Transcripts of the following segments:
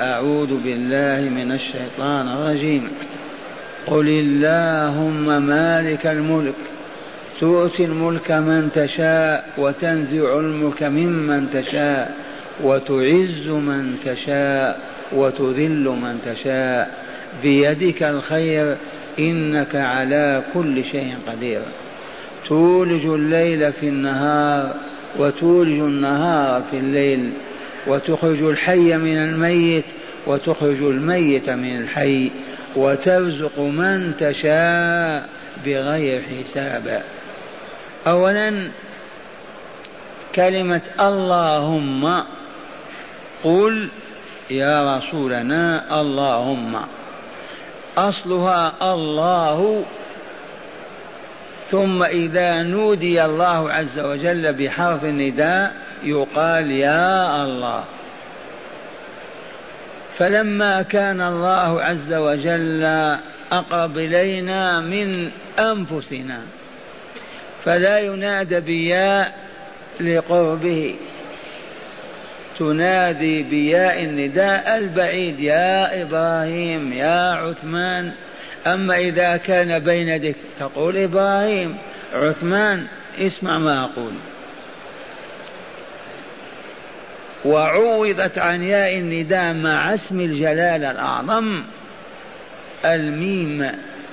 أعوذ بالله من الشيطان الرجيم. قل اللهم مالك الملك تؤتي الملك من تشاء وتنزع الملك ممن تشاء وتعز من تشاء وتذل من تشاء. بيدك الخير إنك على كل شيء قدير. تولج الليل في النهار وتولج النهار في الليل. وتخرج الحي من الميت وتخرج الميت من الحي وترزق من تشاء بغير حساب. اولا كلمة اللهم. قل يا رسولنا اللهم. أصلها الله ثم إذا نودي الله عز وجل بحرف النداء يقال يا الله. فلما كان الله عز وجل أقرب إلينا من أنفسنا فلا ينادى بياء لقربه. تنادي بياء النداء البعيد يا إبراهيم يا عثمان. أما إذا كان بين يديك تقول إبراهيم عثمان اسمع ما أقول. وعوضت عن ياء النداء مع اسم الجلالة الأعظم الميم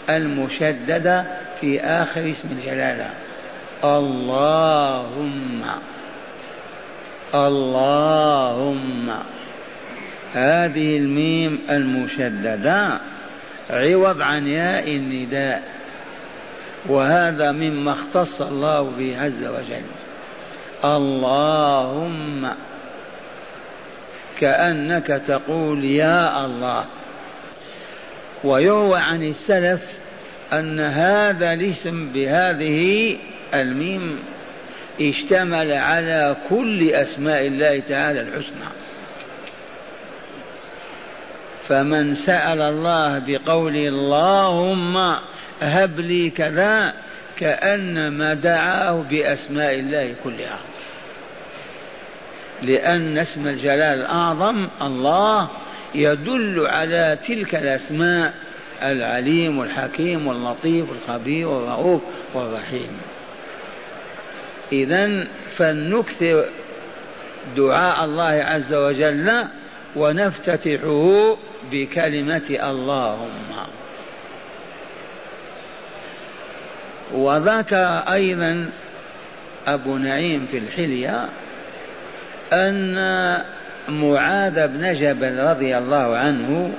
المشددة في آخر اسم الجلالة. اللهم اللهم. هذه الميم المشددة. عوض عن ياء النداء. وهذا مما اختص الله به عز وجل. اللهم كأنك تقول يا الله. ويروى عن السلف أن هذا الاسم بهذه الميم اشتمل على كل أسماء الله تعالى الحسنى. فمن سأل الله بقول اللهم هب لي كذا كأنما دعاه بأسماء الله كلها. لأن اسم الجلال الأعظم الله يدل على تلك الأسماء العليم والحكيم واللطيف والخبير والرؤوف والرحيم. إذا فلنكثر دعاء الله عز وجل ونفتتحه بكلمة اللهم. وذكر أيضا أبو نعيم في الحلية أن معاذ بن جبل رضي الله عنه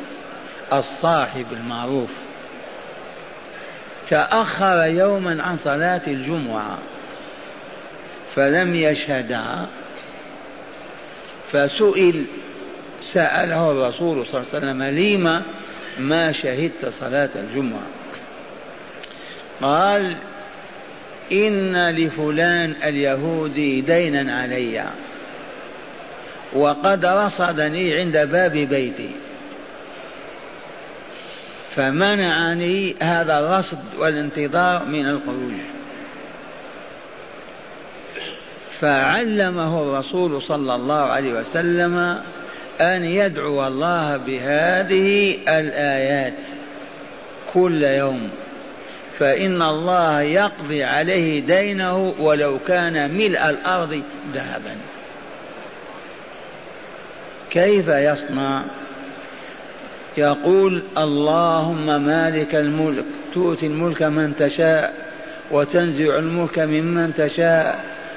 الصاحب المعروف تأخر يوما عن صلاة الجمعة فلم يشهدها فسئل سأله الرسول صلى الله عليه وسلم لما ما شهدت صلاة الجمعة؟ قال إن لفلان اليهودي دينا عليّ وقد رصدني عند باب بيتي فمنعني هذا الرصد والانتظار من الخروج. فعلمه الرسول صلى الله عليه وسلم أن يدعو الله بهذه الآيات كل يوم. فإن الله يقضي عليه دينه ولو كان ملء الأرض ذهبا. كيف يصنع؟ يقول اللهم مالك الملك تؤتي الملك من تشاء وتنزع الملك ممن تشاء.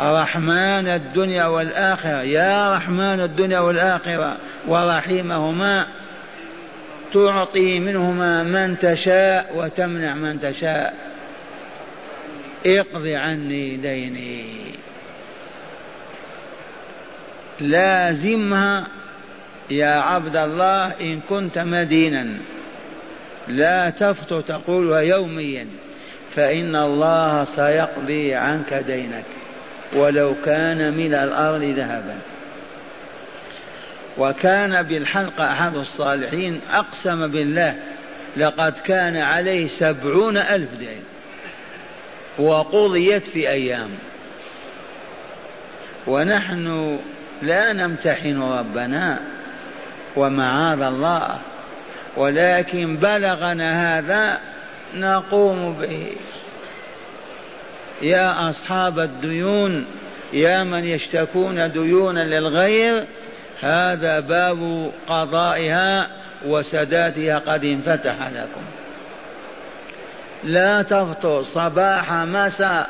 رحمن الدنيا والآخرة. يا رحمن الدنيا والآخرة ورحيمهما تعطي منهما من تشاء وتمنع من تشاء. اقض عني ديني. لازمها يا عبد الله إن كنت مدينا. لا تفطر تقولها يوميا فإن الله سيقضي عنك دينك. ولو كان من الأرض ذهبا. وكان بالحلقة أحد الصالحين أقسم بالله لقد كان عليه سبعون ألف دين وقضيت في أيام. ونحن لا نمتحن ربنا ومعاذ الله ولكن بلغنا هذا نقوم به. يا أصحاب الديون يا من يشتكون ديونا للغير هذا باب قضائها وسداتها قد انفتح لكم. لا تفطر صباح مساء.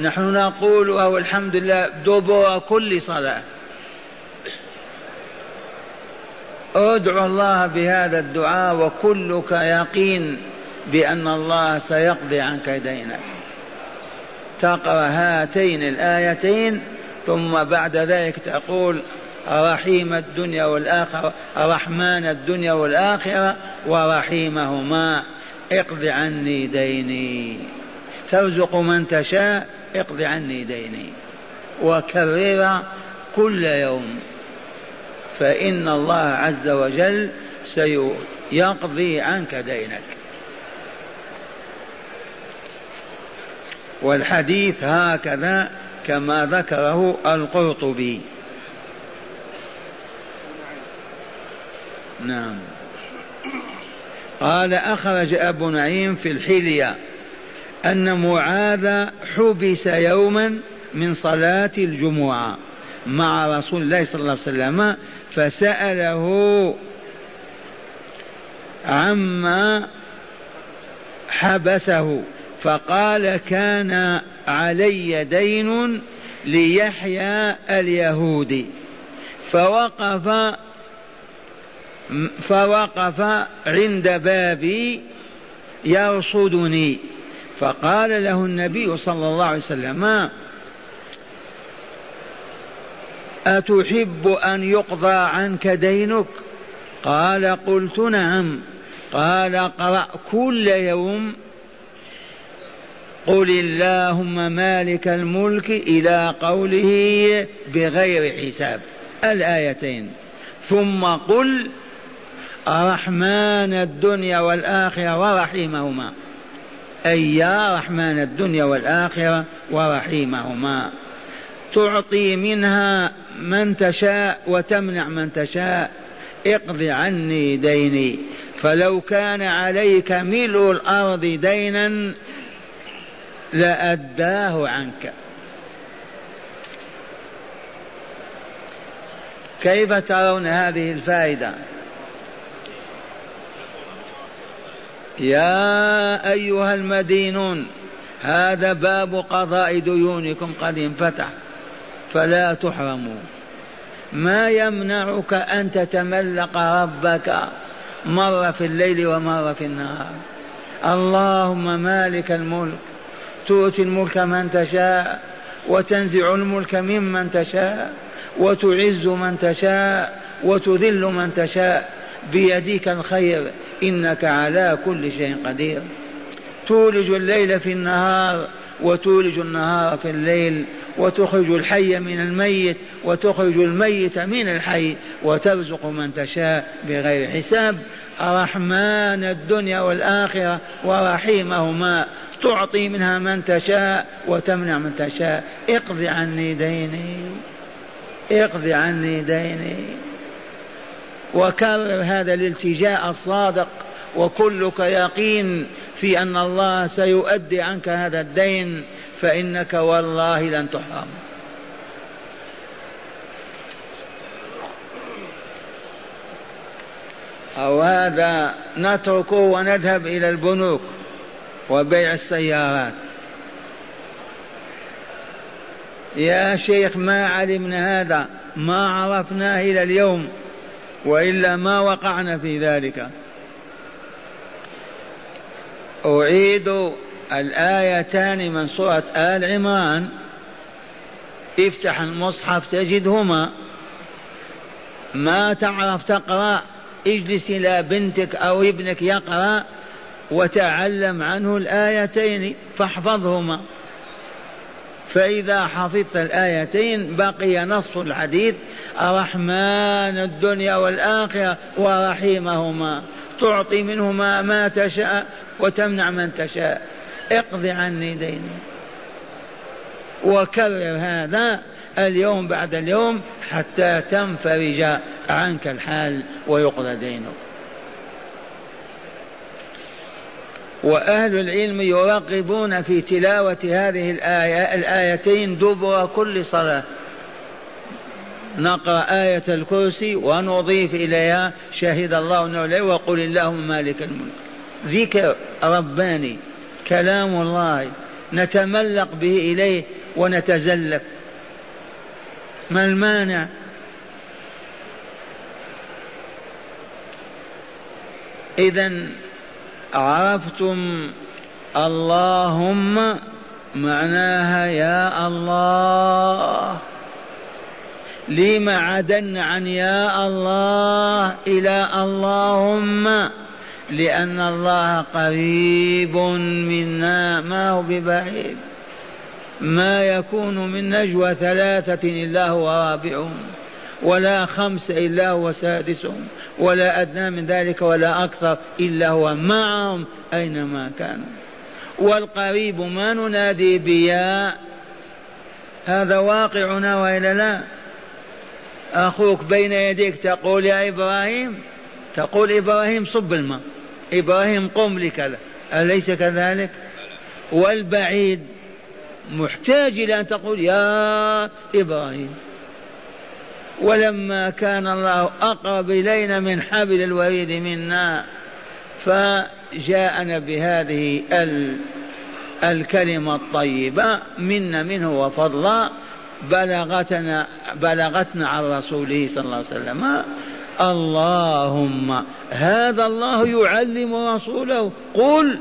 نحن نقول أو الحمد لله دبر كل صلاة. ادعو الله بهذا الدعاء وكلك يقين بأن الله سيقضي عنك دينك. تقرأ هاتين الآيتين ثم بعد ذلك تقول رحيم الدنيا والآخرة رحمن الدنيا والآخرة ورحيمهما. اقض عني ديني. ترزق من تشاء اقض عني ديني. وكرر كل يوم. فإن الله عز وجل سيقضي عنك دينك. والحديث هكذا كما ذكره القرطبي. نعم. قال أخرج أبو نعيم في الحلية أن معاذ حبس يوما من صلاة الجمعة مع رسول الله صلى الله عليه وسلم فسأله عما حبسه. فقال كان علي دين ليحيى اليهودي. فوقف فوقف عند بابي يرصدني. فقال له النبي صلى الله عليه وسلم أتحب أن يقضى عنك دينك؟ قال قلت نعم. قال اقرأ كل يوم قل اللهم مالك الملك إلى قوله بغير حساب. الآيتين. ثم قل رحمن الدنيا والآخرة ورحيمهما. أي يا رحمن الدنيا والآخرة ورحيمهما. تعطي منها من تشاء وتمنع من تشاء. اقض عني ديني. فلو كان عليك ملء الأرض دينا لأداه عنك. كيف ترون هذه الفائدة؟ يا أيها المدينون هذا باب قضاء ديونكم قد انفتح فلا تحرموا. ما يمنعك أن تتملق ربك مره في الليل ومره في النهار. اللهم مالك الملك تؤتي الملك من تشاء وتنزع الملك ممن تشاء وتعز من تشاء وتذل من تشاء. بيدك الخير إنك على كل شيء قدير. تولج الليل في النهار وتولج النهار في الليل وتخرج الحي من الميت وتخرج الميت من الحي وترزق من تشاء بغير حساب. رحمن الدنيا والآخرة ورحيمهما. تعطي منها من تشاء وتمنع من تشاء. اقض عني ديني اقض عني ديني. وكرر هذا الالتجاء الصادق. وكلك يقين في أن الله سيؤدي عنك هذا الدين. فإنك والله لن تحرم أو هذا نتركه ونذهب إلى البنوك وبيع السيارات. يا شيخ ما علمنا هذا ما عرفناه إلى اليوم وإلا ما وقعنا في ذلك. أعيد الآيتان من سورة آل عمران. افتح المصحف تجدهما. ما تعرف تقرأ اجلس إلى بنتك أو ابنك يقرأ وتعلم عنه الآيتين فاحفظهما. فإذا حفظت الآيتين بقي نصف الحديث الرحمن الدنيا والآخرة ورحيمهما. تعطي منهما ما تشاء وتمنع من تشاء. اقضي عني ديني. وكرر هذا اليوم بعد اليوم حتى تنفرج عنك الحال ويقضى دينك. وأهل العلم يرغبون في تلاوة هذه الآية الآيتين دبر كل صلاة. نقرأ آية الكرسي ونضيف إليها شهد الله لا وقل اللهم مالك الملك. ذكر رباني كلام الله نتملق به إليه ونتزلف. ما المانع؟ إذا عرفتم اللهم معناها يا الله. لما عدلنا عن يا الله إلى اللهم؟ لأن الله قريب منا. ما هو ببعيد؟ ما يكون من نجوى ثلاثة إلا هو رابعهم ولا خمس إلا هو سادسهم ولا أدنى من ذلك ولا أكثر إلا هو معهم أينما كانوا والقريب ما ننادي بيا؟ هذا واقعنا وإلا لا؟ أخوك بين يديك تقول يا إبراهيم؟ تقول إبراهيم صب الماء. إبراهيم قم لكذا. أليس كذلك؟ والبعيد محتاج إلى أن تقول يا إبراهيم ولما كان الله أقرب إلينا من حبل الوريد منا فجاءنا بهذه الكلمة الطيبة منا منه وفضلا بلغتنا بلغتنا عن رسوله صلى الله عليه وسلم. اللهم هذا الله يعلم رسوله. قل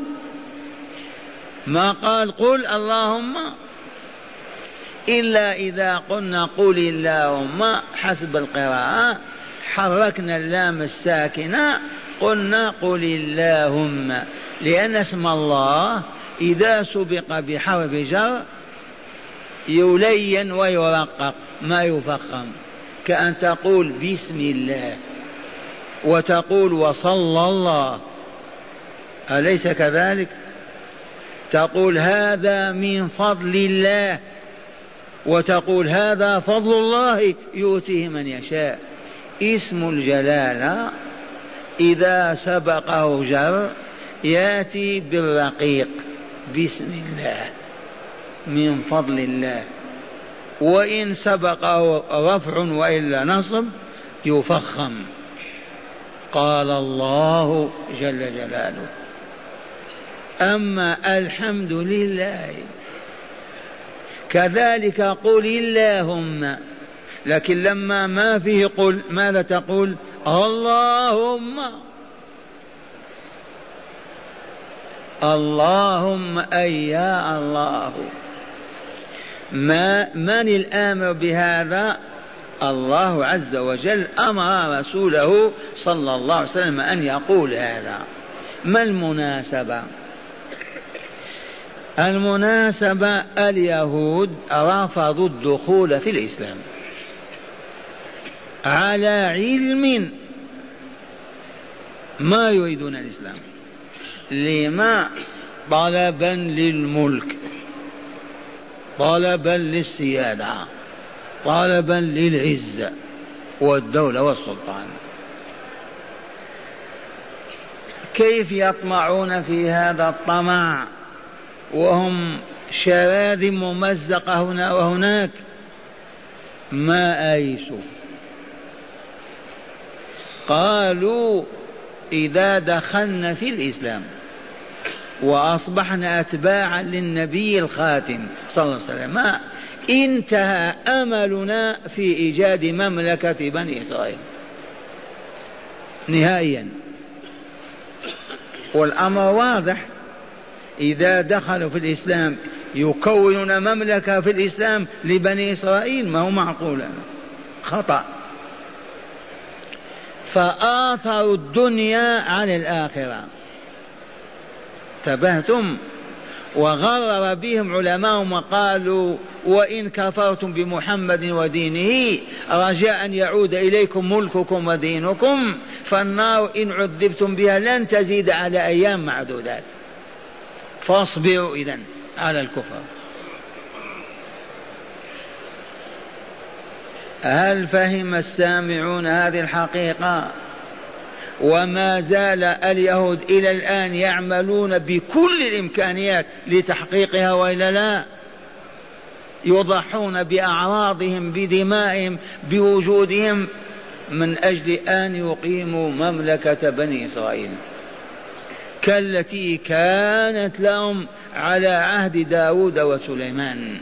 ما قال قل اللهم إلا إذا قلنا قل اللهم حسب القراءة حركنا اللام الساكنة قلنا قل اللهم لأن اسم الله إذا سبق بحرف جر يلين ويرقق ما يفخم كأن تقول بسم الله وتقول وصلى الله أليس كذلك؟ تقول هذا من فضل الله وتقول هذا فضل الله يؤتيه من يشاء. اسم الجلالة إذا سبقه جر يأتي بالرقيق. بسم الله. من فضل الله. وإن سبقه رفع وإلا نصب يفخم. قال الله جل جلاله. أما الحمد لله. كذلك قل اللهم. لكن لما ما فيه قل ماذا تقول؟ اللهم. اللهم أي يا الله. ما من الآمر بهذا؟ الله عز وجل أمر رسوله صلى الله عليه وسلم أن يقول هذا. ما المناسبة؟ المناسبة اليهود رفضوا الدخول في الإسلام على علم ما يريدون الإسلام. لما؟ طلبا للملك طلبا للسيادة طلبا للعزة والدولة والسلطان. كيف يطمعون في هذا الطمع؟ وهم شراذ ممزقة هنا وهناك. ما أيسوا قالوا إذا دخلنا في الإسلام وأصبحنا أتباعا للنبي الخاتم صلى الله عليه وسلم انتهى أملنا في إيجاد مملكة بني إسرائيل. نهائيا. والأمر واضح إذا دخلوا في الإسلام يكونون مملكة في الإسلام لبني إسرائيل ما هو معقول؟ خطأ. فآثروا الدنيا على الآخرة. انتبهتم؟ وغرر بهم علماءهم وقالوا وإن كفرتم بمحمد ودينه رجاء أن يعود إليكم ملككم ودينكم فالنار إن عذبتم بها لن تزيد على أيام معدودات. فاصبروا إذا على الكفر. هل فهم السامعون هذه الحقيقة؟ وما زال اليهود إلى الآن يعملون بكل الإمكانيات لتحقيقها وإلا لا؟ يضحون بأعراضهم بدمائهم بوجودهم من أجل أن يقيموا مملكة بني إسرائيل. كالتي كانت لهم على عهد داود وسليمان.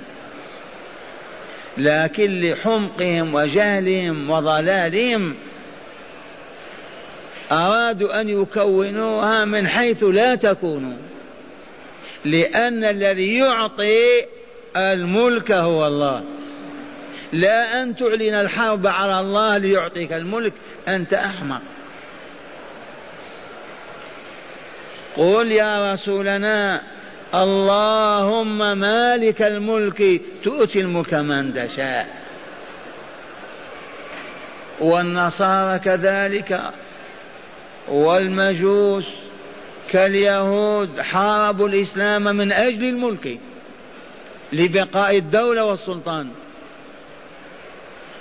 لكن لحمقهم وجهلهم وضلالهم أرادوا أن يكونوها من حيث لا تكونوا. لأن الذي يعطي الملك هو الله. لا أن تعلن الحرب على الله ليعطيك الملك أنت أحمق. قل يا رسولنا اللهم مالك الملك تؤتي الملك من تشاء. والنصارى كذلك والمجوس كاليهود حاربوا الإسلام من أجل الملك لبقاء الدولة والسلطان.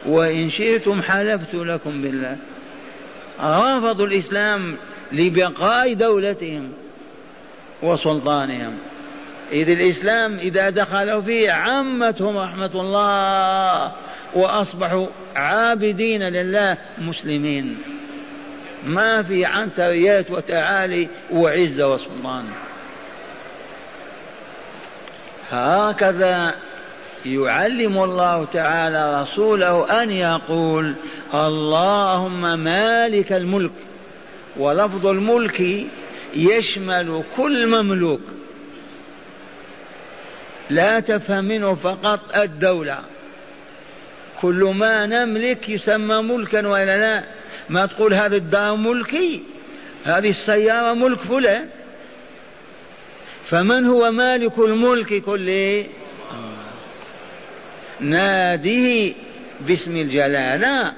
وإن شئتم حلفت لكم بالله. رفضوا الإسلام لبقاء دولتهم وسلطانهم. إذ الإسلام إذا دخلوا فيه عمتهم رحمة الله وأصبحوا عابدين لله مسلمين. ما في عنتريات وتعالي وعزة وسلطان. هكذا يعلم الله تعالى رسوله أن يقول اللهم مالك الملك. ولفظ الملك يشمل كل مملوك. لا تفهم منه فقط الدولة. كل ما نملك يسمى ملكا ولا لا؟ ما تقول هذا الدار ملكي؟ هذه السيارة ملك فلان. فمن هو مالك الملك كله ناديه باسم الجلالة.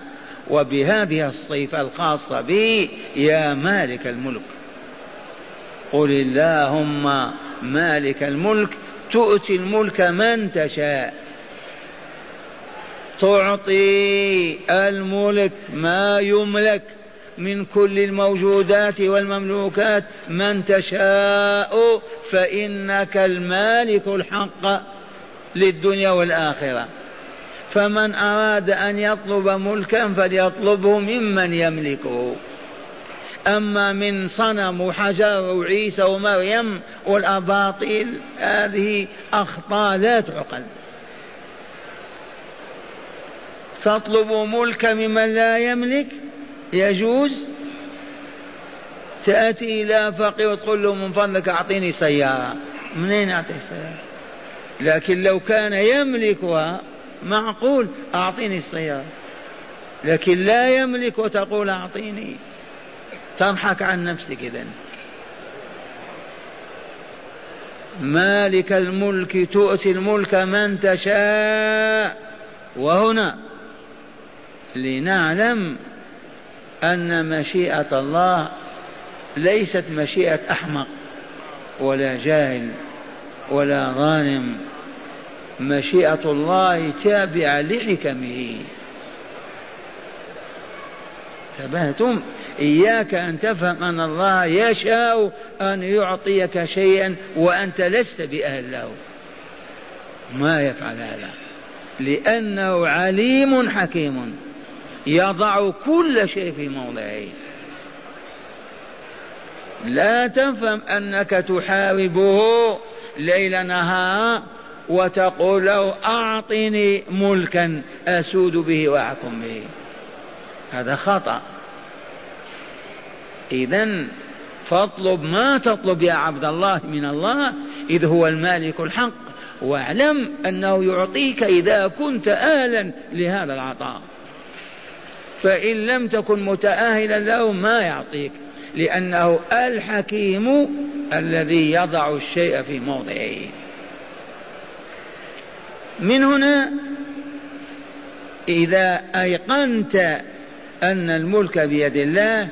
وبهذه الصفة الخاصة به يا مالك الملك. قل اللهم مالك الملك تؤتي الملك من تشاء. تعطي الملك ما يملك من كل الموجودات والمملوكات من تشاء فإنك المالك الحق للدنيا والآخرة. فمن أراد أن يطلب ملكا فليطلبه ممن يملكه. أما من صنم وحجر وعيسى ومريم والأباطيل هذه أخطاء لا تعقل. تطلب ملك ممن لا يملك؟ يجوز. تأتي إلى فقير وتقول له من فضلك أعطيني سيارة. منين أعطيك سيارة؟ لكن لو كان يملكها معقول؟ أعطيني السيارة. لكن لا يملك وتقول أعطيني. تضحك عن نفسك إذن. مالك الملك تؤتي الملك من تشاء. وهنا لنعلم أن مشيئة الله ليست مشيئة أحمق ولا جاهل ولا ظالم مشيئة الله تابعة لحكمه. انتبهتم؟ إياك أن تفهم أن الله يشاء أن يعطيك شيئا وأنت لست بأهل له ما يفعل هذا؟ لأنه عليم حكيم يضع كل شيء في موضعه. لا تفهم أنك تحاربه ليل نهار وتقول له أعطني ملكا أسود به وأحكم به. هذا خطأ. اذا فاطلب ما تطلب يا عبد الله من الله؟ إذ هو المالك الحق. واعلم أنه يعطيك إذا كنت أهلا لهذا العطاء. فإن لم تكن متأهلا له ما يعطيك لأنه الحكيم الذي يضع الشيء في موضعه. من هنا إذا أيقنت أن الملك بيد الله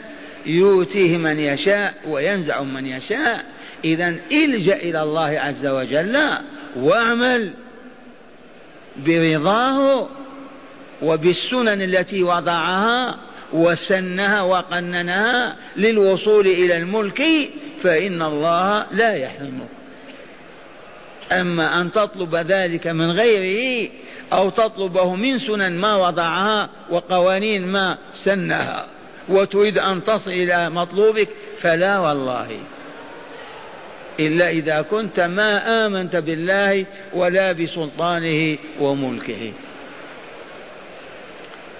يؤتيه من يشاء وينزع من يشاء إذا إلجأ إلى الله عز وجل واعمل برضاه وبالسنن التي وضعها وسنها وقننها للوصول إلى الملك فإن الله لا يحرمك أما أن تطلب ذلك من غيره أو تطلبه من سنن ما وضعها وقوانين ما سنها وتريد أن تصل إلى مطلوبك فلا والله. إلا إذا كنت ما آمنت بالله ولا بسلطانه وملكه.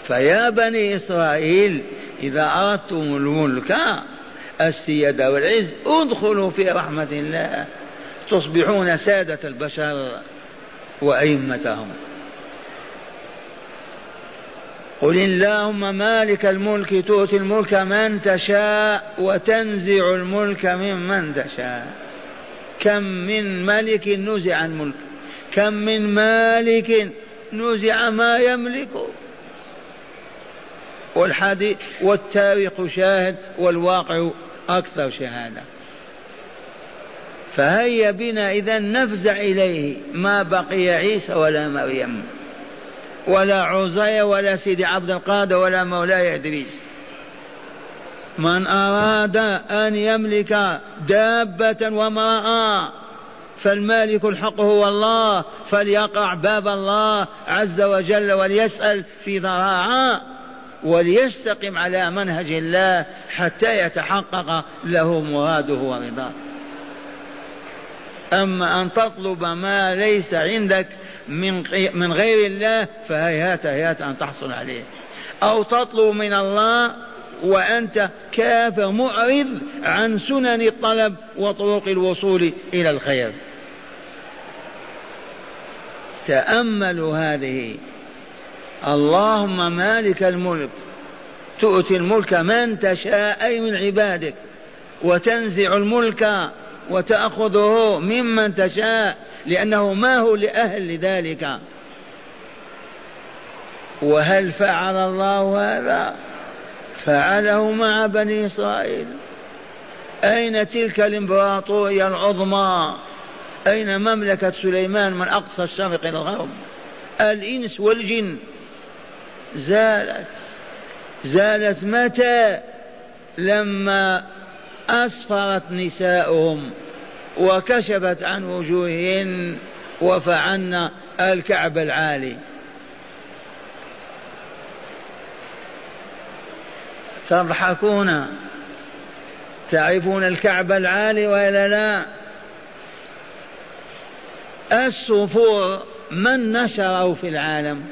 فيا بني إسرائيل إذا أردتم الملك السيادة والعز ادخلوا في رحمة الله. تصبحون سادة البشر وأئمتهم. قل اللهم مالك الملك تؤتي الملك من تشاء وتنزع الملك ممن تشاء. كم من ملك نزع الملك؟ كم من مالك نزع ما يملك؟ والحديث والتاريخ شاهد والواقع أكثر شهادة. فهيا بنا إذا نفزع إليه ما بقي عيسى ولا مريم ولا عزي ولا سيدي عبد القادر ولا مولاي إدريس. من أراد أن يملك دابة وامرأة فالمالك الحق هو الله فليقع باب الله عز وجل وليسأل في ضراعة وليستقم على منهج الله حتى يتحقق له مراده ورضاه. أما أن تطلب ما ليس عندك من من غير الله فهيهات هيهات أن تحصل عليه. أو تطلب من الله وأنت كافر معرض عن سنن الطلب وطرق الوصول إلى الخير. تأملوا هذه. اللهم مالك الملك. تؤتي الملك من تشاء أي من عبادك. وتنزع الملك وتأخذه ممن تشاء لأنه ما هو لأهل لذلك وهل فعل الله هذا؟ فعله مع بني إسرائيل. أين تلك الإمبراطورية العظمى؟ أين مملكة سليمان من أقصى الشرق إلى الغرب؟ الإنس والجن. زالت. زالت متى؟ لما أسفرت نساؤهم وكشفت عن وجوههن وفعلن الكعب العالي. تضحكون؟ تعرفون الكعب العالي وإلا لا؟ الصفور من نشره في العالم؟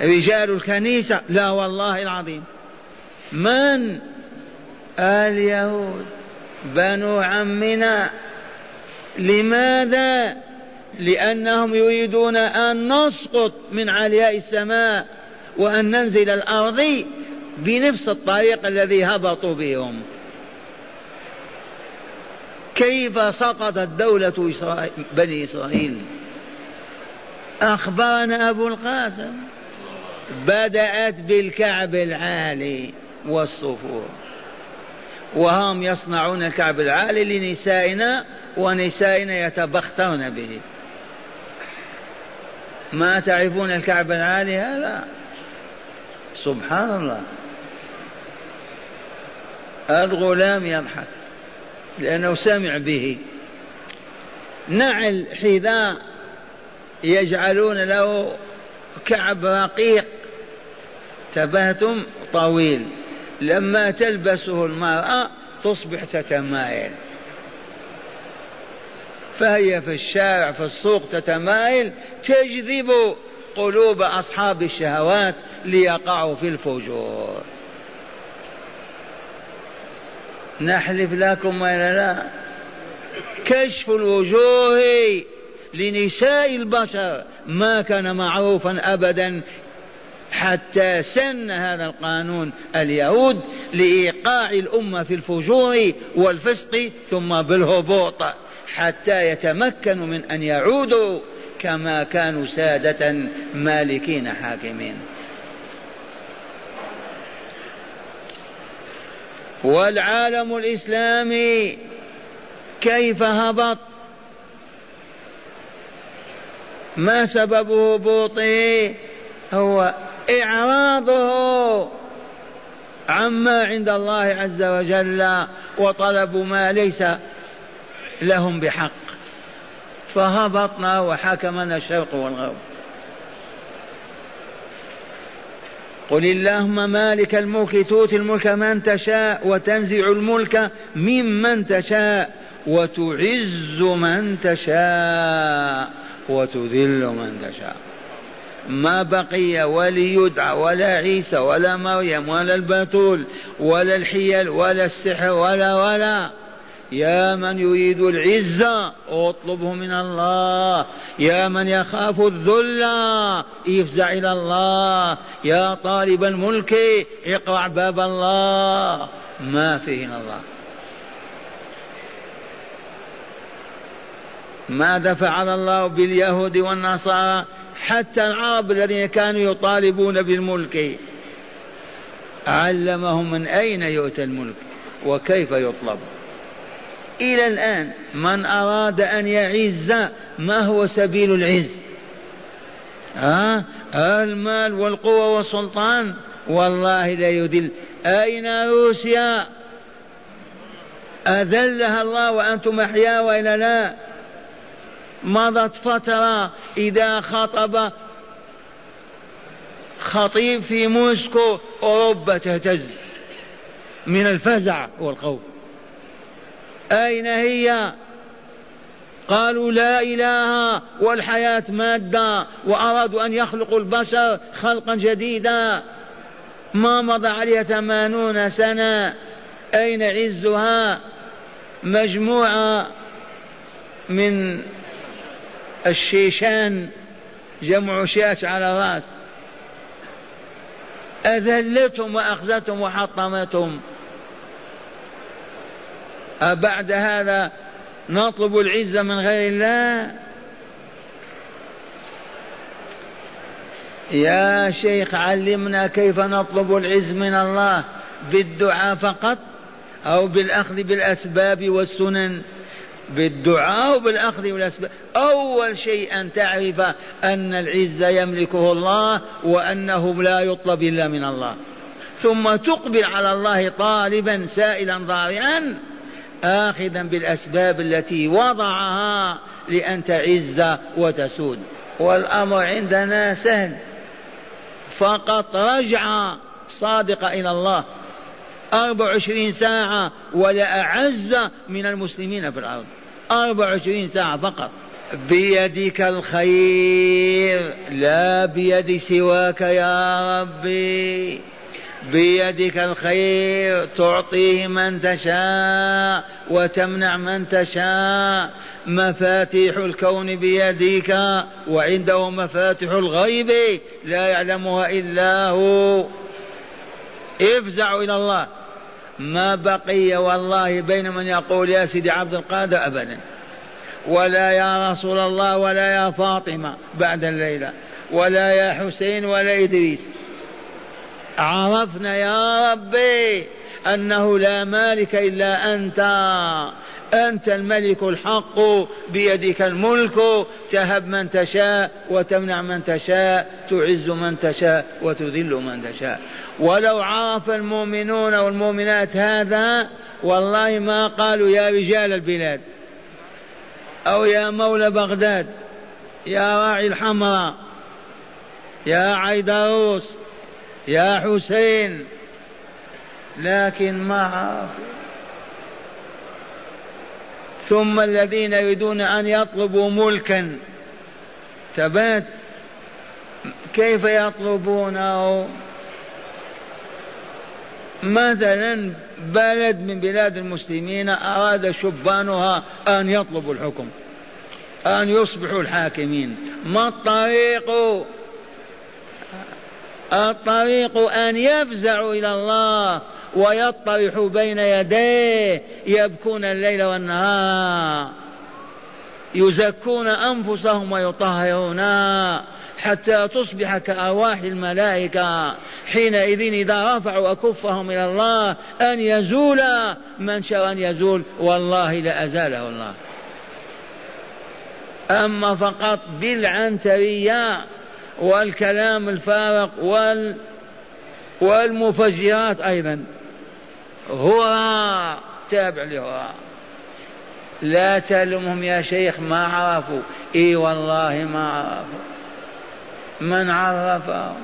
رجال الكنيسة؟ لا والله العظيم. من اليهود بنو عمنا. لماذا؟ لأنهم يريدون أن نسقط من علياء السماء وأن ننزل الأرض بنفس الطريق الذي هبطوا بهم. كيف سقطت دولة إسرائيل بني إسرائيل؟ أخبرنا أبو القاسم. بدأت بالكعب العالي والصفور وهم يصنعون الكعب العالي لنسائنا ونسائنا يتبخترن به. ما تعرفون الكعب العالي هذا؟ سبحان الله. الغلام يضحك لأنه سمع به. نعل حذاء يجعلون له كعب رقيق. تبهتم طويل. لما تلبسه المرأة تصبح تتمايل. فهي في الشارع في السوق تتمايل تجذب قلوب أصحاب الشهوات ليقعوا في الفجور. نحلف لكم ولا لا؟ كشف الوجوه لنساء البشر ما كان معروفا ابدا حتى سن هذا القانون اليهود لإيقاع الأمة في الفجور والفسق ثم بالهبوط حتى يتمكنوا من أن يعودوا كما كانوا سادة مالكين حاكمين. والعالم الإسلامي كيف هبط؟ ما سبب هبوطه؟ هو إعراضه عما عند الله عز وجل وطلب ما ليس لهم بحق. فهبطنا وحكمنا الشرق والغرب. قل اللهم مالك الملك تؤتي الملك من تشاء وتنزع الملك ممن تشاء وتعز من تشاء وتذل من تشاء. ما بقي ولي يدعى ولا عيسى ولا مريم ولا البتول ولا الحيل ولا السحر ولا ولا. يا من يريد العزة اطلبه من الله. يا من يخاف الذل افزع إلى الله. يا طالب الملك اقرع باب الله. ما فيه الله. ماذا فعل الله باليهود والنصارى؟ حتى العرب الذين كانوا يطالبون بالملك علمهم من أين يؤتى الملك وكيف يطلب. إلى الآن من أراد أن يعز ما هو سبيل العز؟ ها؟ المال والقوة والسلطان؟ والله لا يذل. أين روسيا؟ أذلها الله وأنتم أحياء وإلا لا. مضت فترة إذا خطب خطيب في موسكو أوروبا تهتز؟ من الفزع والخوف. أين هي؟ قالوا لا إله والحياة مادة وأرادوا أن يخلقوا البشر خلقا جديدا. ما مضى عليها ثمانون سنة؟ أين عزها؟ مجموعة من الشيشان جمع شاش على رأس. أذلتهم وأخزتهم وحطمتهم أبعد هذا نطلب العزة من غير الله؟ يا شيخ علمنا كيف نطلب العز من الله بالدعاء فقط أو بالأخذ بالأسباب والسنن؟ بالدعاء وبالأخذ بالأسباب أول شيء أن تعرف أن العز يملكه الله وأنه لا يطلب إلا من الله. ثم تقبل على الله طالبا سائلا ضارعا آخذا بالأسباب التي وضعها لأن تعز وتسود. والأمر عندنا سهل. فقط رجع صادقة إلى الله. أربع وعشرين ساعة ولا أعز من المسلمين في الأرض. أربع وعشرين ساعة فقط. بيدك الخير لا بيد سواك يا ربي. بيدك الخير تعطيه من تشاء وتمنع من تشاء. مفاتيح الكون بيدك وعنده مفاتيح الغيب لا يعلمها إلا هو. افزعوا إلى الله. ما بقي والله بين من يقول يا سيدي عبد القادر أبدا. ولا يا رسول الله ولا يا فاطمة بعد الليلة. ولا يا حسين ولا إدريس. عرفنا يا ربي أنه لا مالك إلا أنت. أنت الملك الحق بيدك الملك تهب من تشاء وتمنع من تشاء تعز من تشاء وتذل من تشاء. ولو عرف المؤمنون والمؤمنات هذا والله ما قالوا يا رجال البلاد أو يا مولى بغداد يا راعي الحمراء يا عيدروس يا حسين لكن ما عرفوا ثم الذين يريدون أن يطلبوا ملكا. ثبات كيف يطلبونه مثلا بلد من بلاد المسلمين أراد شبانها أن يطلبوا الحكم أن يصبحوا الحاكمين. ما الطريق؟ الطريق أن يفزعوا إلى الله ويطرحوا بين يديه يبكون الليل والنهار. يزكون أنفسهم ويطهرون حتى تصبح كأرواح الملائكة. حينئذ إذا رفعوا أكفهم إلى الله أن يزول من شاء أن يزول؟ والله لأزاله الله. أما فقط بالعنترية والكلام الفارغ وال والمفجرات أيضا. هو تابع لهو. لا تلمهم يا شيخ ما عرفوا. إي والله ما عرفوا. من عرفهم.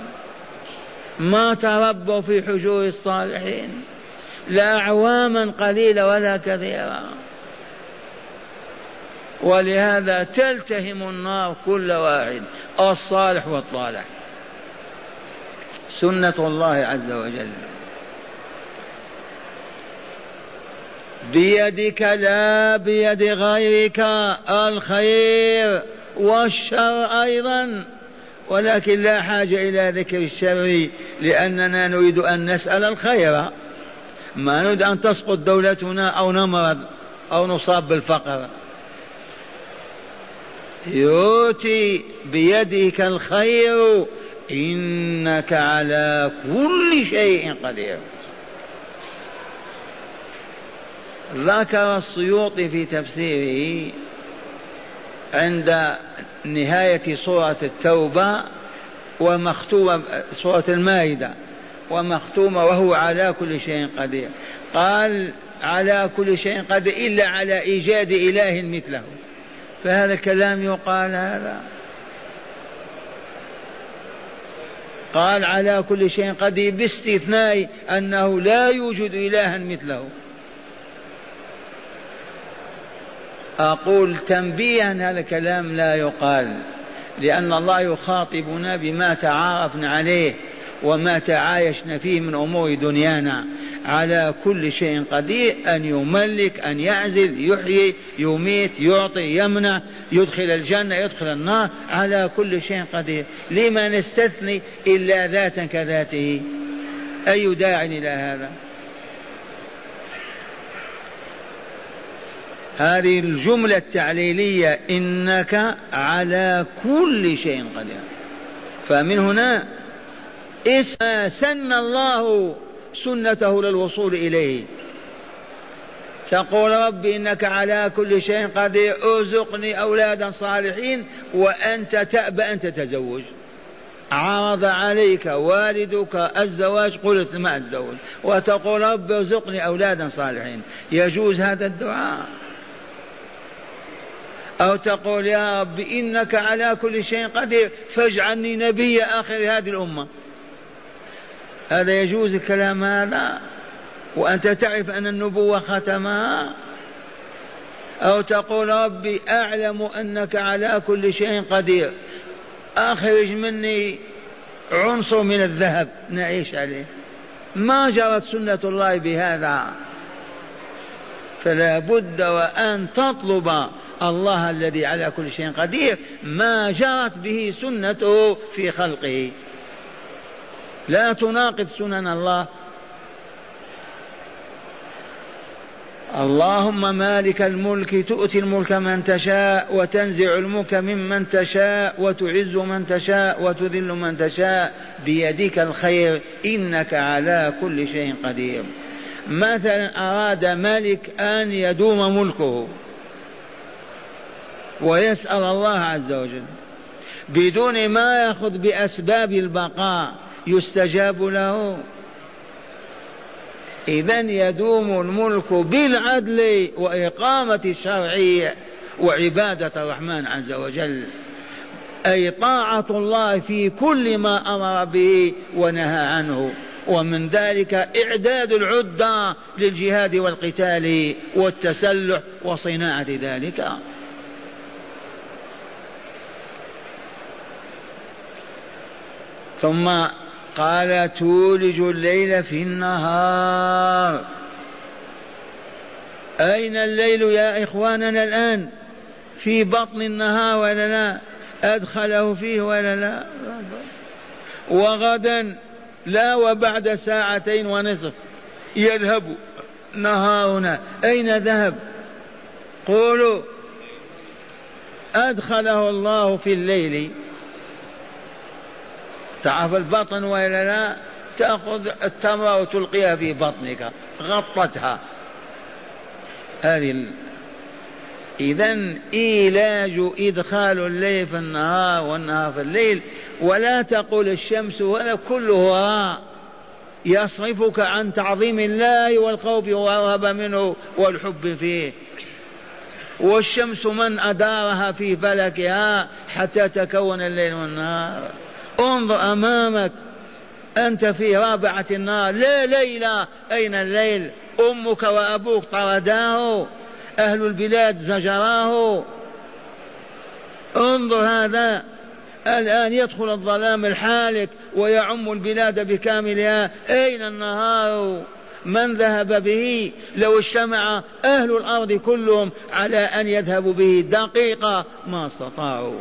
ما تربوا في حجور الصالحين. لا أعواما قليلة ولا كثيرة ولهذا تلتهم النار كل واحد الصالح والطالح. سنة الله عز وجل. بيدك لا بيد غيرك الخير والشر أيضا. ولكن لا حاجة إلى ذكر الشر لأننا نريد أن نسأل الخير. ما نريد أن تسقط دولتنا أو نمرض أو نصاب بالفقر. يؤتي بيدك الخير إنك على كل شيء قدير. ذكر السيوطي في تفسيره عند نهاية سورة التوبة ومختومة سورة المائدة ومختومة وهو على كل شيء قدير. قال على كل شيء قدير إلا على إيجاد إله مثله. فهذا الكلام يقال هذا. قال على كل شيء قدير باستثناء أنه لا يوجد إلها مثله. أقول تنبيها هذا الكلام لا يقال لأن الله يخاطبنا بما تعارفنا عليه وما تعايشنا فيه من أمور دنيانا. على كل شيء قدير أن يملك أن يعزل يحيي يميت يعطي يمنع يدخل الجنة يدخل النار على كل شيء قدير. لما نستثني إلا ذاتا كذاته. أي داع إلى هذا؟ هذه الجملة التعليلية إنك على كل شيء قدير. فمن هنا سن الله سنته للوصول إليه. تقول رب إنك على كل شيء قدير ارزقني أولادا صالحين وأنت تأبى أن تتزوج. عرض عليك والدك الزواج قلت ما أتزوج. وتقول رب ارزقني أولادا صالحين. يجوز هذا الدعاء. أو تقول يا رب إنك على كل شيء قدير فاجعلني نبي آخر هذه الأمة. هذا يجوز الكلام هذا؟ وأنت تعرف أن النبوة ختمها أو تقول ربي أعلم أنك على كل شيء قدير. أخرج مني عنصر من الذهب. نعيش عليه. ما جرت سنة الله بهذا. فلا بد وأن تطلب الله الذي على كل شيء قدير. ما جرت به سنته في خلقه. لا تناقض سنن الله. اللهم مالك الملك تؤتي الملك من تشاء وتنزع الملك ممن تشاء وتعز من تشاء وتذل من تشاء. بيدك الخير إنك على كل شيء قدير. مثلا أراد ملك أن يدوم ملكه. ويسأل الله عز وجل. بدون ما يأخذ بأسباب البقاء. يستجاب له. إذا يدوم الملك بالعدل وإقامة الشرعية وعبادة الرحمن عز وجل. أي طاعة الله في كل ما أمر به ونهى عنه. ومن ذلك إعداد العدة للجهاد والقتال والتسلح وصناعة ذلك. ثم قال تولج الليل في النهار. أين الليل يا إخواننا الآن؟ في بطن النهار ولا لا؟ أدخله فيه ولا لا؟ وغدا لا وبعد ساعتين ونصف يذهب نهارنا. أين ذهب؟ قولوا. أدخله الله في الليل. تعرف البطن وإلا لا تأخذ التمرة وتلقيها في بطنك. غطتها. هذه. إذا إيلاج إدخال الليل في النهار والنهار في الليل ولا تقول الشمس ولا كلها يصرفك عن تعظيم الله والخوف والرهب منه والحب فيه. والشمس من أدارها في فلكها حتى تكون الليل والنهار. انظر أمامك. أنت في رابعة النار. لا ليلة أين الليل؟ أمك وأبوك طرداه. أهل البلاد زجراه. انظر هذا. الآن يدخل الظلام الحالك ويعم البلاد بكاملها. أين النهار؟ من ذهب به؟ لو اجتمع أهل الأرض كلهم على أن يذهبوا به. دقيقة. ما استطاعوا.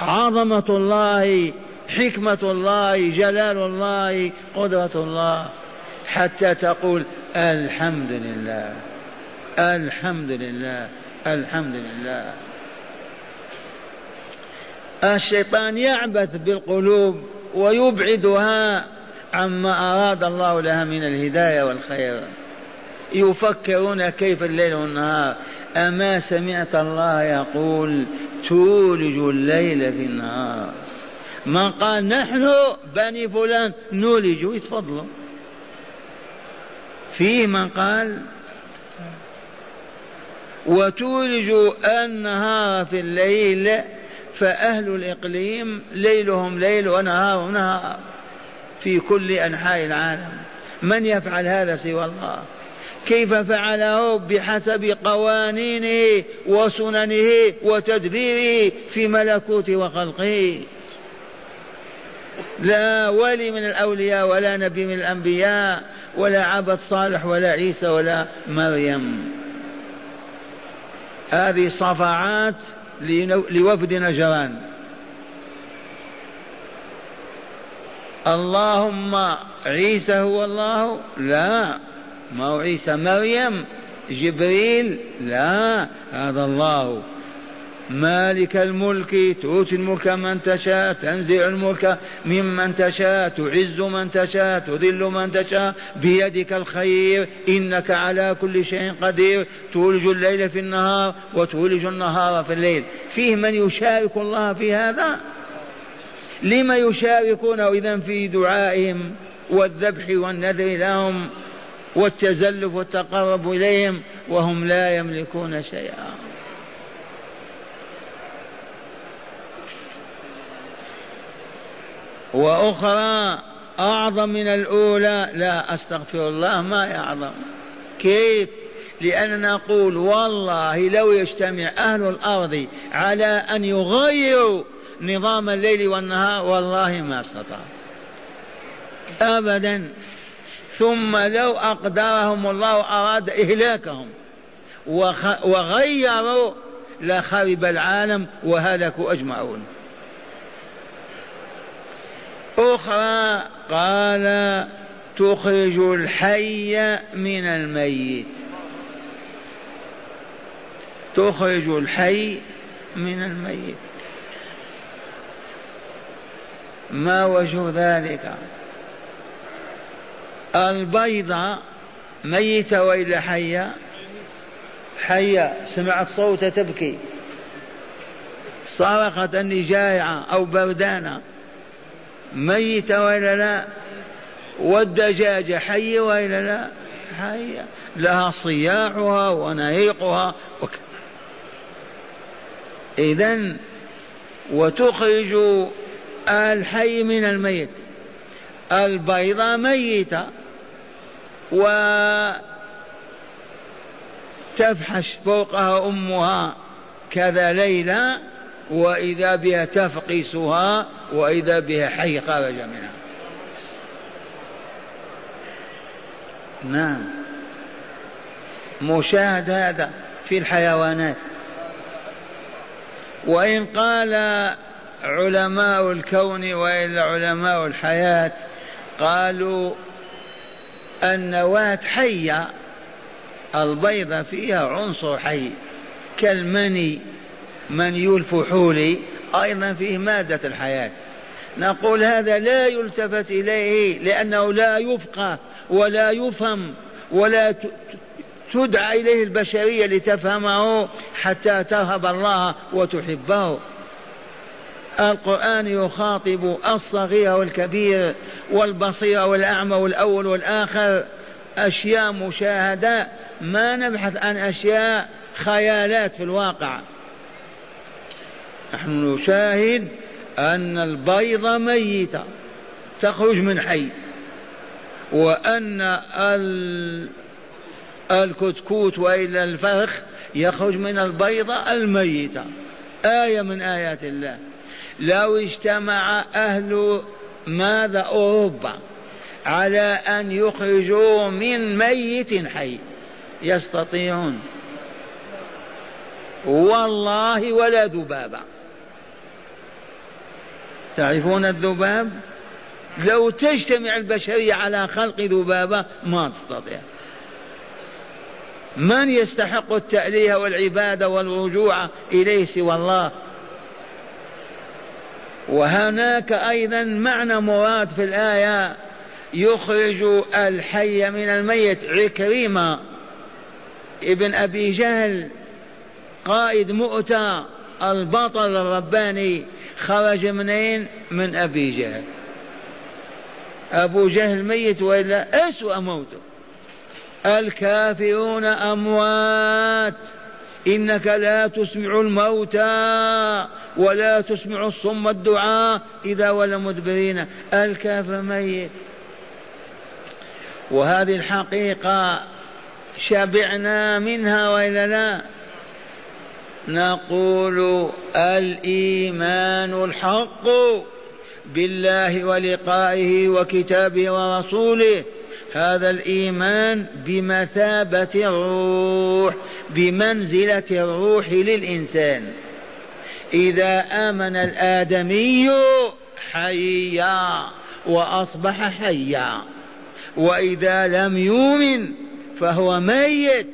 عظمة الله حكمة الله جلال الله قدرة الله. حتى تقول الحمد لله الحمد لله الحمد لله. الشيطان يعبث بالقلوب ويبعدها عما أراد الله لها من الهداية والخير. يفكرون كيف الليل والنهار. أما سمعت الله يقول تولج الليل في النهار. من قال نحن بني فلان نولج. يتفضلوا فيه من قال وتولج النهار في الليل فأهل الإقليم ليلهم ليل ونهارهم نهار في كل أنحاء العالم. من يفعل هذا سوى الله؟ كيف فعله بحسب قوانينه وسننه وتدبيره في ملكوت وخلقه. لا ولي من الأولياء ولا نبي من الأنبياء ولا عبد صالح ولا عيسى ولا مريم. هذه صفعات لوفد نجران. اللهم عيسى هو الله؟ لا. ما هو عيسى مريم؟ جبريل؟ لا هذا الله. مالك الملك تؤتي الملك من تشاء تنزع الملك ممن تشاء تعز من تشاء تذل من تشاء. بيدك الخير إنك على كل شيء قدير. تولج الليل في النهار وتولج النهار في الليل. فيه من يشارك الله في هذا؟ لما يشاركونه اذا في دعائهم والذبح والنذر لهم؟ والتزلف والتقرب إليهم وهم لا يملكون شيئا. وأخرى أعظم من الأولى لا أستغفر الله ما يعظم. كيف؟ لأننا نقول والله لو يجتمع أهل الأرض على أن يغيروا نظام الليل والنهار والله ما استطاع أبدا. ثم لو أقدرهم الله أراد إهلاكهم وغيروا لخرب العالم وهلكوا أجمعون. أخرى قال تخرج الحي من الميت. تخرج الحي من الميت. ما وجه ذلك؟ البيضة ميتة وإلا حية؟ حية. سمعت صوت تبكي. صرخت أني جائعة أو بردانة. ميتة وإلا لا؟ والدجاجة حية وإلا لا؟ حية. لها صياحها ونهيقها. وك... إذا وتخرج الحي من الميت. البيضة ميتة. وتفحش فوقها أمها كذا ليلة وإذا بها تفقسها وإذا بها حي خرج منها نعم. مشاهد هذا في الحيوانات. وإن قال علماء الكون وإلا علماء الحياة قالوا النواة حية البيضة فيها عنصر حي كالمني مني الفحول أيضا فيه مادة الحياة. نقول هذا لا يلتفت إليه لأنه لا يفقه ولا يفهم ولا تدعى إليه البشرية لتفهمه حتى ترهب الله وتحبه. القرآن يخاطب الصغير والكبير والبصير والأعمى والأول والآخر. أشياء مشاهدة ما نبحث عن أشياء خيالات في الواقع. نحن نشاهد أن البيض ميتة تخرج من حي وأن الكتكوت وإلا الفرخ يخرج من البيضة الميتة آية من آيات الله. لو اجتمع أهل ماذا؟ أوروبا على أن يخرجوا من ميت حي. يستطيعون. والله ولا ذبابة. تعرفون الذباب؟ لو تجتمع البشرية على خلق ذبابة ما تستطيع. من يستحق التألية والعبادة والرجوع إليه سوى الله؟ وهناك أيضا معنى مراد في الآية يخرج الحي من الميت. عكرمة ابن أبي جهل قائد مؤتة البطل الرباني خرج منين؟ من أبي جهل. أبو جهل ميت وإلا أسوأ موته. الكافرون أموات إنك لا تسمع الموتى. ولا تسمع الصم الدعاء إذا ولا مدبرين. الكافر ميت. وهذه الحقيقة شبعنا منها وإلا لا؟ نقول الإيمان الحق بالله ولقائه وكتابه ورسوله. هذا الإيمان بمثابة الروح بمنزلة الروح للإنسان. إذا آمن الآدمي حيا وأصبح حيا وإذا لم يؤمن فهو ميت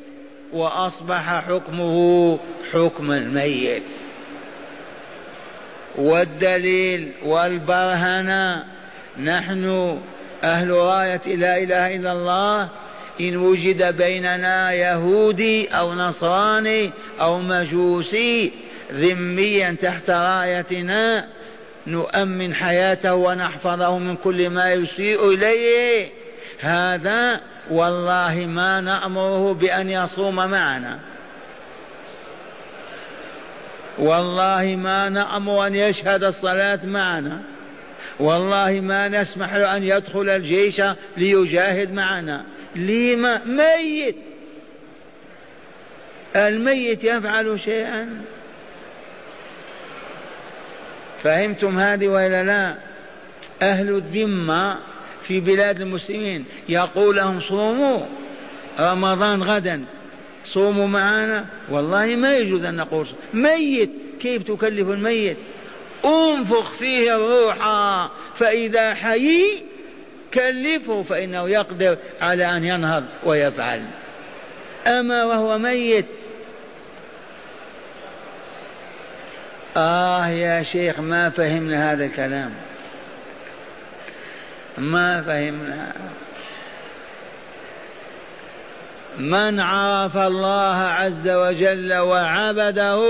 وأصبح حكمه حكم الميت. والدليل والبرهنة نحن أهل راية لا إله إلا الله إن وجد بيننا يهودي أو نصراني أو مجوسي ذميا تحت رايتنا نؤمن حياته ونحفظه من كل ما يسيء إليه. هذا والله ما نأمره بأن يصوم معنا. والله ما نأمر أن يشهد الصلاة معنا. والله ما نسمح له أن يدخل الجيش ليجاهد معنا. لما؟ ميت. الميت يفعل شيئا؟ فهمتم هذه ولا لا؟ أهل الذمة في بلاد المسلمين يقول لهم صوموا رمضان غدا. صوموا معنا والله ما يجوز أن نقول ميت. كيف تكلف الميت؟ انفخ فيه الروح. فإذا حي كلفه فإنه يقدر على أن ينهض ويفعل. أما وهو ميت آه يا شيخ ما فهمنا هذا الكلام. ما فهمنا. من عرف الله عز وجل وعبده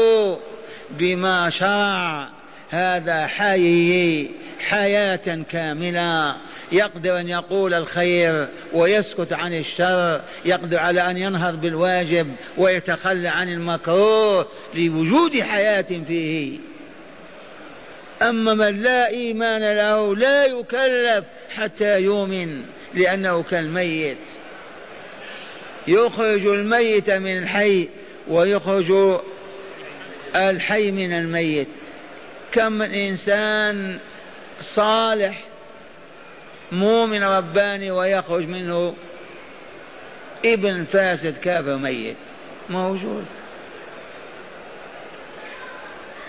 بما شرع هذا حي حياة كاملة. يقدر أن يقول الخير ويسكت عن الشر. يقدر على أن ينهض بالواجب ويتخلى عن المكروه لوجود حياة فيه. أما من لا إيمان له لا يكلف حتى يؤمن لأنه كالميت. يخرج الميت من الحي ويخرج الحي من الميت. كم من إنسان صالح مؤمن رباني ويخرج منه ابن فاسد كافر ميت. موجود.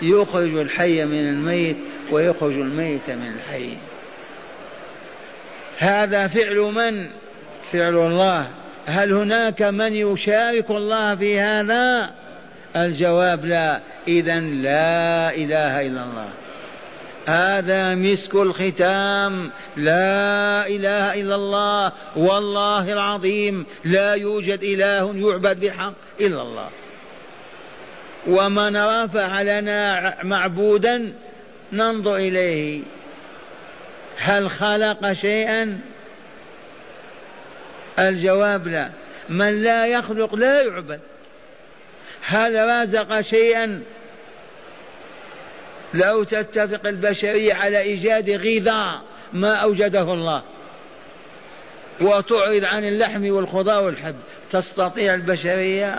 يخرج الحي من الميت ويخرج الميت من الحي. هذا فعل من؟ فعل الله. هل هناك من يشارك الله في هذا؟ الجواب لا. اذا لا إله إلا الله. هذا مسك الختام. لا إله إلا الله. والله العظيم. لا يوجد إله يعبد بحق إلا الله. ومن رفع لنا معبودا ننظر إليه. هل خلق شيئا؟ الجواب لا. من لا يخلق لا يعبد. هل رزق شيئا. لو تتفق البشرية على إيجاد غذاء ما أوجده الله. وتعرض عن اللحم والخضار والحب. تستطيع البشرية؟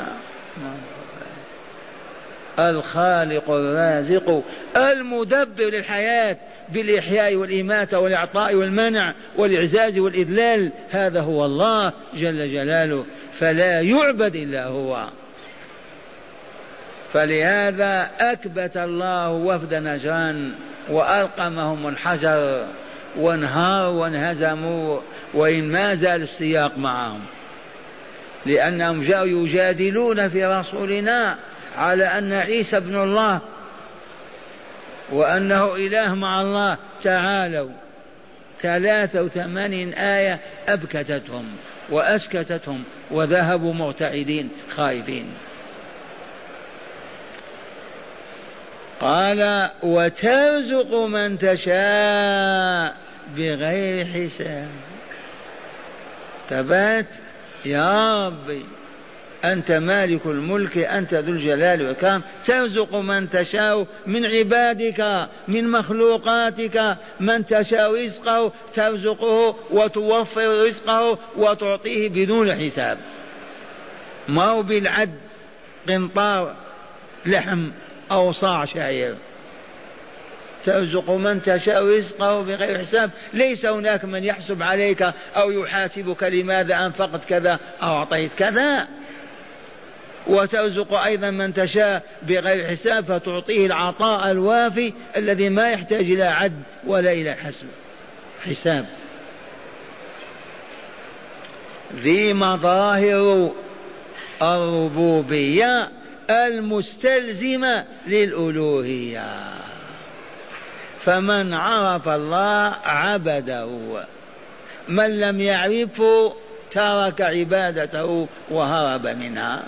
الخالق الرازق المدبر للحياة بالإحياء والإماتة والإعطاء والمنع والإعزاز والإذلال. هذا هو الله جل جلاله. فلا يعبد إلا هو. فلهذا أكبت الله وفد نجران وألقمهم الحجر وانهاروا وانهزموا وإن ما زال السياق معهم. لأنهم جاءوا يجادلون في رسولنا على أن عيسى ابن الله وأنه إله مع الله تعالوا. ثلاثة وثمانين آية أبكتتهم وأسكتتهم وذهبوا مرتعدين خائفين قال وترزق من تشاء بغير حساب. تبات يا ربي أنت مالك الملك أنت ذو الجلال والإكرام. ترزق من تشاء من عبادك من مخلوقاتك. من تشاء رزقه ترزقه وتوفر رزقه وتعطيه بدون حساب. ما هو بالعد؟ قنطار لحم أو صاع شعير. ترزق من تشاء رزقه بغير حساب. ليس هناك من يحسب عليك أو يحاسبك لماذا أنفقت كذا أو أعطيت كذا. وترزق أيضا من تشاء بغير حساب فتعطيه العطاء الوافي الذي ما يحتاج إلى عد ولا إلى حسب. حساب. ذي مظاهر الربوبية. المستلزمة للألوهية. فمن عرف الله عبده من لم يعرفه ترك عبادته وهرب منها.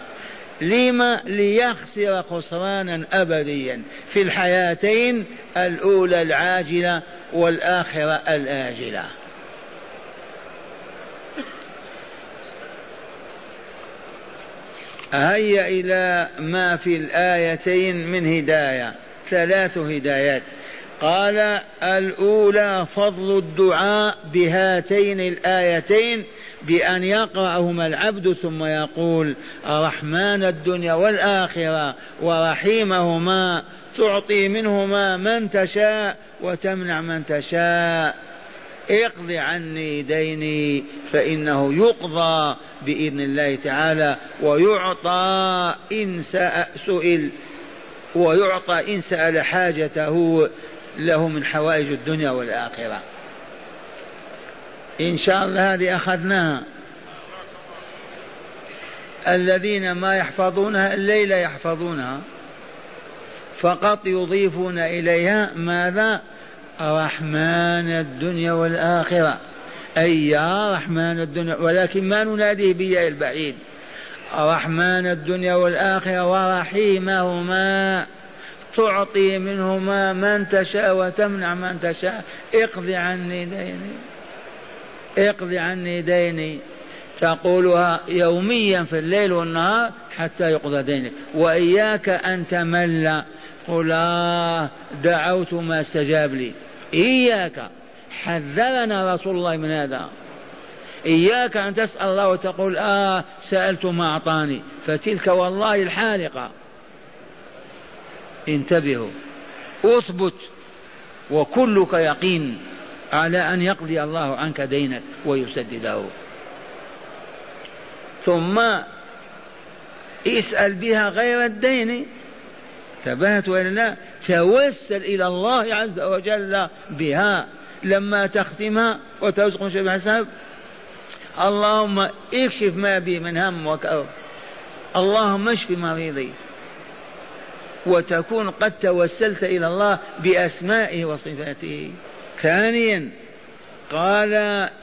لما ليخسر خسرانا أبديا في الحياتين الأولى العاجلة والآخرة الآجلة. هيا إلى ما في الآيتين من هداية ثلاث هدايات. قال الأولى فضل الدعاء بهاتين الآيتين بأن يقرأهما العبد ثم يقول رحمن الدنيا والآخرة ورحيمهما تعطي منهما من تشاء وتمنع من تشاء. اقض عني ديني فإنه يقضى بإذن الله تعالى ويعطى إن سئل ويعطى إن سأل حاجته له من حوائج الدنيا والآخرة. إن شاء الله هذه أخذناها. الذين ما يحفظونها الليل يحفظونها فقط يضيفون إليها ماذا؟ رحمن الدنيا والآخرة. أي يا رحمن الدنيا ولكن ما نناديه بياء البعيد. رحمن الدنيا والآخرة ورحيمهما. تعطي منهما من تشاء وتمنع من تشاء. اقض عني ديني. اقض عني ديني. تقولها يوميا في الليل والنهار حتى يقضى دينك. وإياك أن تمل. قل آه دعوت ما استجاب لي. إياك. حذرنا رسول الله من هذا. إياك أن تسأل الله وتقول آه سألت ما أعطاني. فتلك والله الحالقة. انتبهوا. أثبت. وكلك يقين على أن يقضي الله عنك دينك ويسدده. ثم اسأل بها غير الدين. انتبهت ولا لا توسل إلى الله عز وجل بها. لما تختمها وترزق شبه حساب اللهم اكشف ما بي من هم وكرب اللهم اشف مريضي وتكون قد توسلت إلى الله بأسمائه وصفاته. ثانيا قال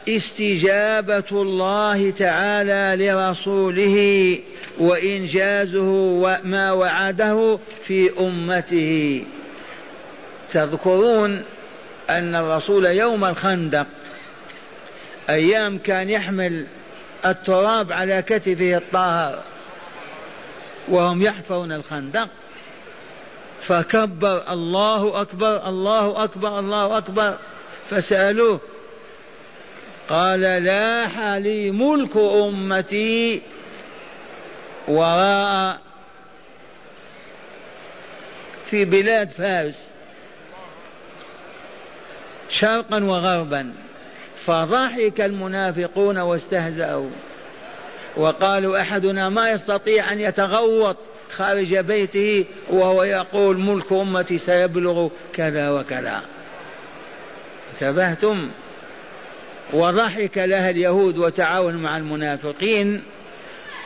استجابة الله تعالى لرسوله وإنجازه وما وعده في أمته. تذكرون أن الرسول يوم الخندق أيام كان يحمل التراب على كتفه الطاهر وهم يحفرون الخندق. فكبر الله أكبر الله أكبر الله أكبر. فسألوه قال لاح لي ملك أمتي وراء في بلاد فارس شرقا وغربا. فضحك المنافقون واستهزأوا. وقالوا أحدنا ما يستطيع أن يتغوط خارج بيته وهو يقول ملك أمتي سيبلغ كذا وكذا. انتبهتم؟ وضحك لها اليهود وتعاون مع المنافقين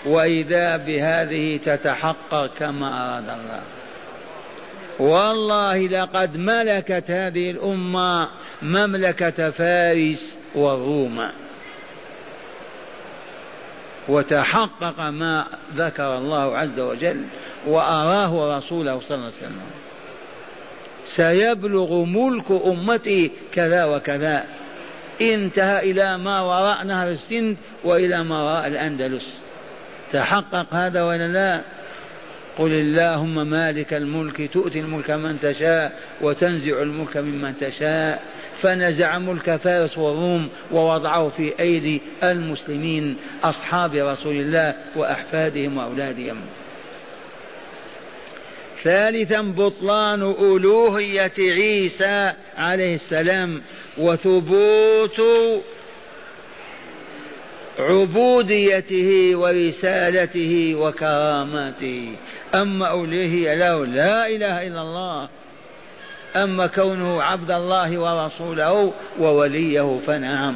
وإذا بهذه تتحقق كما أراد الله. والله لقد ملكت هذه الأمة مملكة فارس والروم وتحقق ما ذكر الله عز وجل وأراه رسوله صلى الله عليه وسلم. سيبلغ ملك أمتي كذا وكذا. انتهى إلى ما وراء نهر السند وإلى ما وراء الأندلس. تحقق هذا ولا لا؟ قل اللهم مالك الملك تؤتي الملك من تشاء وتنزع الملك ممن تشاء. فنزع ملك فارس والروم ووضعه في أيدي المسلمين أصحاب رسول الله وأحفادهم وأولادهم. ثالثا بطلان ألوهية عيسى عليه السلام وثبوت عبوديته ورسالته وكراماته. أما ألوهية له لا إله إلا الله. أما كونه عبد الله ورسوله ووليه فنعم.